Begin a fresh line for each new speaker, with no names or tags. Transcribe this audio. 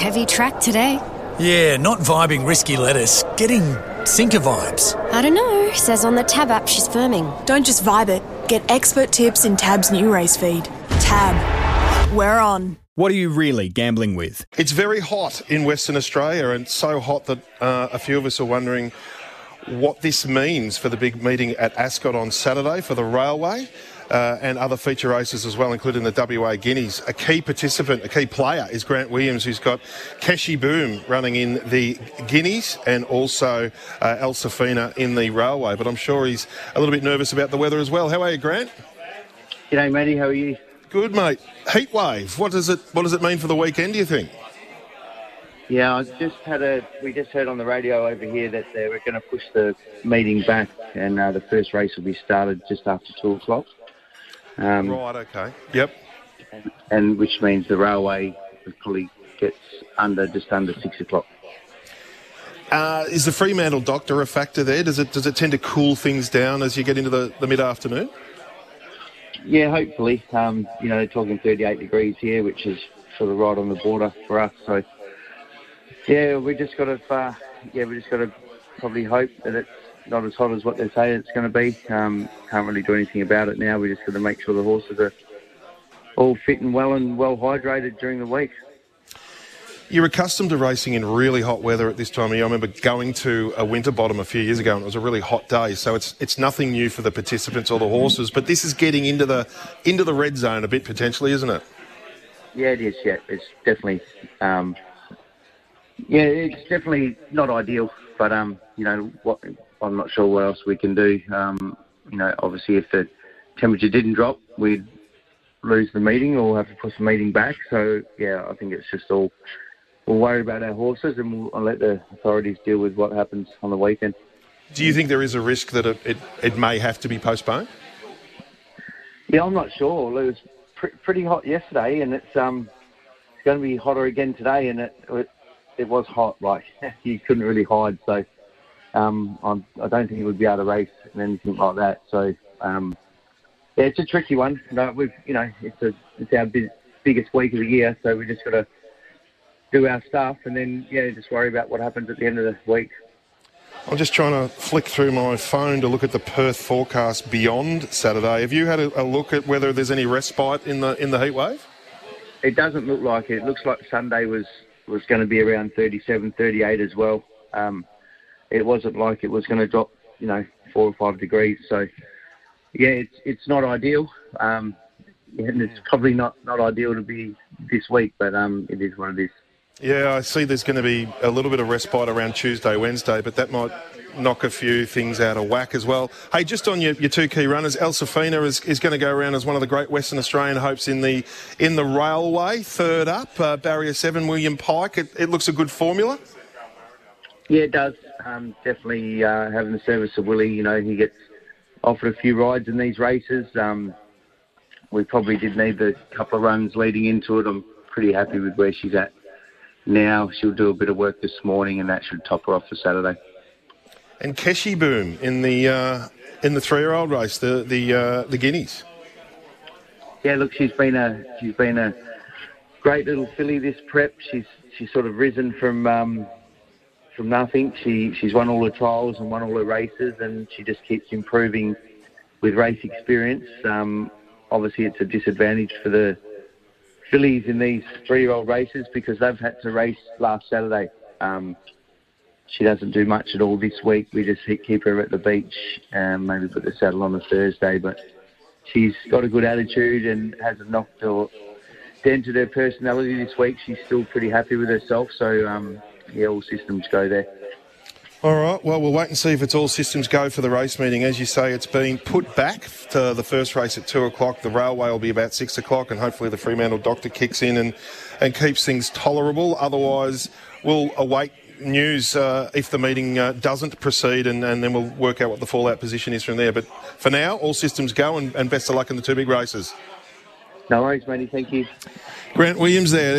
Heavy track today.
Yeah, not vibing risky lettuce. Getting sinker vibes.
I don't know. Says on the Tab app she's firming.
Don't just vibe it. Get expert tips in Tab's new race feed. Tab. We're on.
What are you really gambling with?
It's very hot in Western Australia, and so hot that uh, a few of us are wondering what this means for the big meeting at Ascot on Saturday for the railway. Uh, and other feature races as well, including the WA Guineas. A key participant, a key player is Grant Williams, who's got Keshi Boom running in the Guineas and also uh, El Safina in the railway. But I'm sure he's a little bit nervous about the weather as well. How are you, Grant?
G'day, Matty. How are you?
Good, mate. Heat wave. What does it? What does it mean for the weekend? Do you think?
Yeah, I just had a. We just heard on the radio over here that they were going to push the meeting back, and uh, the first race will be started just after two o'clock.
Um, right. Okay. Yep.
And, and which means the railway probably gets under just under six o'clock.
Uh, is the Fremantle doctor a factor there? Does it does it tend to cool things down as you get into the, the mid afternoon?
Yeah, hopefully. Um, you know, they're talking 38 degrees here, which is sort of right on the border for us. So, yeah, we just got to, uh, yeah, we just got to probably hope that it's not as hot as what they say it's going to be. Um, can't really do anything about it now. We're just going to make sure the horses are all fit and well and well hydrated during the week.
You're accustomed to racing in really hot weather at this time of year. I remember going to a Winterbottom a few years ago and it was a really hot day. So it's it's nothing new for the participants or the horses, but this is getting into the into the red zone a bit potentially, isn't it?
Yeah, it is. Yeah, it's definitely. Um, yeah, it's definitely not ideal, but um, you know what? I'm not sure what else we can do. Um, you know, obviously, if the temperature didn't drop, we'd lose the meeting or have to push the meeting back. So yeah, I think it's just all we'll worry about our horses and we'll I'll let the authorities deal with what happens on the weekend.
Do you think there is a risk that it, it, it may have to be postponed?
Yeah, I'm not sure. It was pr- pretty hot yesterday, and it's um it's going to be hotter again today, and it it, it was hot. Like you couldn't really hide, so um I'm, I don't think we'd be able to race and anything like that. So um yeah, it's a tricky one. No, we've you know it's a it's our big, biggest week of the year, so we just got to do our stuff, and then yeah, just worry about what happens at the end of the week.
I'm just trying to flick through my phone to look at the Perth forecast beyond Saturday. Have you had a, a look at whether there's any respite in the in the heat wave?
It doesn't look like it. It looks like Sunday was was going to be around 37, 38 as well. Um, it wasn't like it was going to drop, you know, four or five degrees. So yeah, it's it's not ideal. Um, and it's probably not, not ideal to be this week, but um, it is what it is.
Yeah, I see there's going to be a little bit of respite around Tuesday, Wednesday, but that might knock a few things out of whack as well. Hey, just on your, your two key runners, El Safina is, is going to go around as one of the great Western Australian hopes in the in the railway. Third up, uh, barrier seven, William Pike. It, it, looks a good formula.
Yeah, it does. Um, definitely uh, having the service of Willie, you know, he gets offered a few rides in these races. Um, we probably did need a couple of runs leading into it. I'm pretty happy with where she's at now. She'll do a bit of work this morning, and that should top her off for Saturday.
And Keshi Boom in the uh, in the three-year-old race, the the uh, the Guineas.
Yeah, look, she's been a she's been a great little filly this prep. She's she's sort of risen from um, from nothing. She she's won all her trials and won all her races, and she just keeps improving with race experience. Um, obviously, it's a disadvantage for the fillies in these three-year-old races because they've had to race last Saturday. Um, she doesn't do much at all this week. We just keep her at the beach and maybe put the saddle on the Thursday. But she's got a good attitude and hasn't knocked or dented her personality this week. She's still pretty happy with herself. So, um, yeah, all systems go there.
All right. Well, we'll wait and see if it's all systems go for the race meeting. As you say, it's been put back to the first race at two o'clock. The railway will be about six o'clock, and hopefully the Fremantle doctor kicks in and, and keeps things tolerable. Otherwise, we'll await news uh, if the meeting uh, doesn't proceed, and, and, then we'll work out what the fallout position is from there. But for now, all systems go, and, and best of luck in the two big races.
No worries, Matty. Thank you.
Grant Williams there.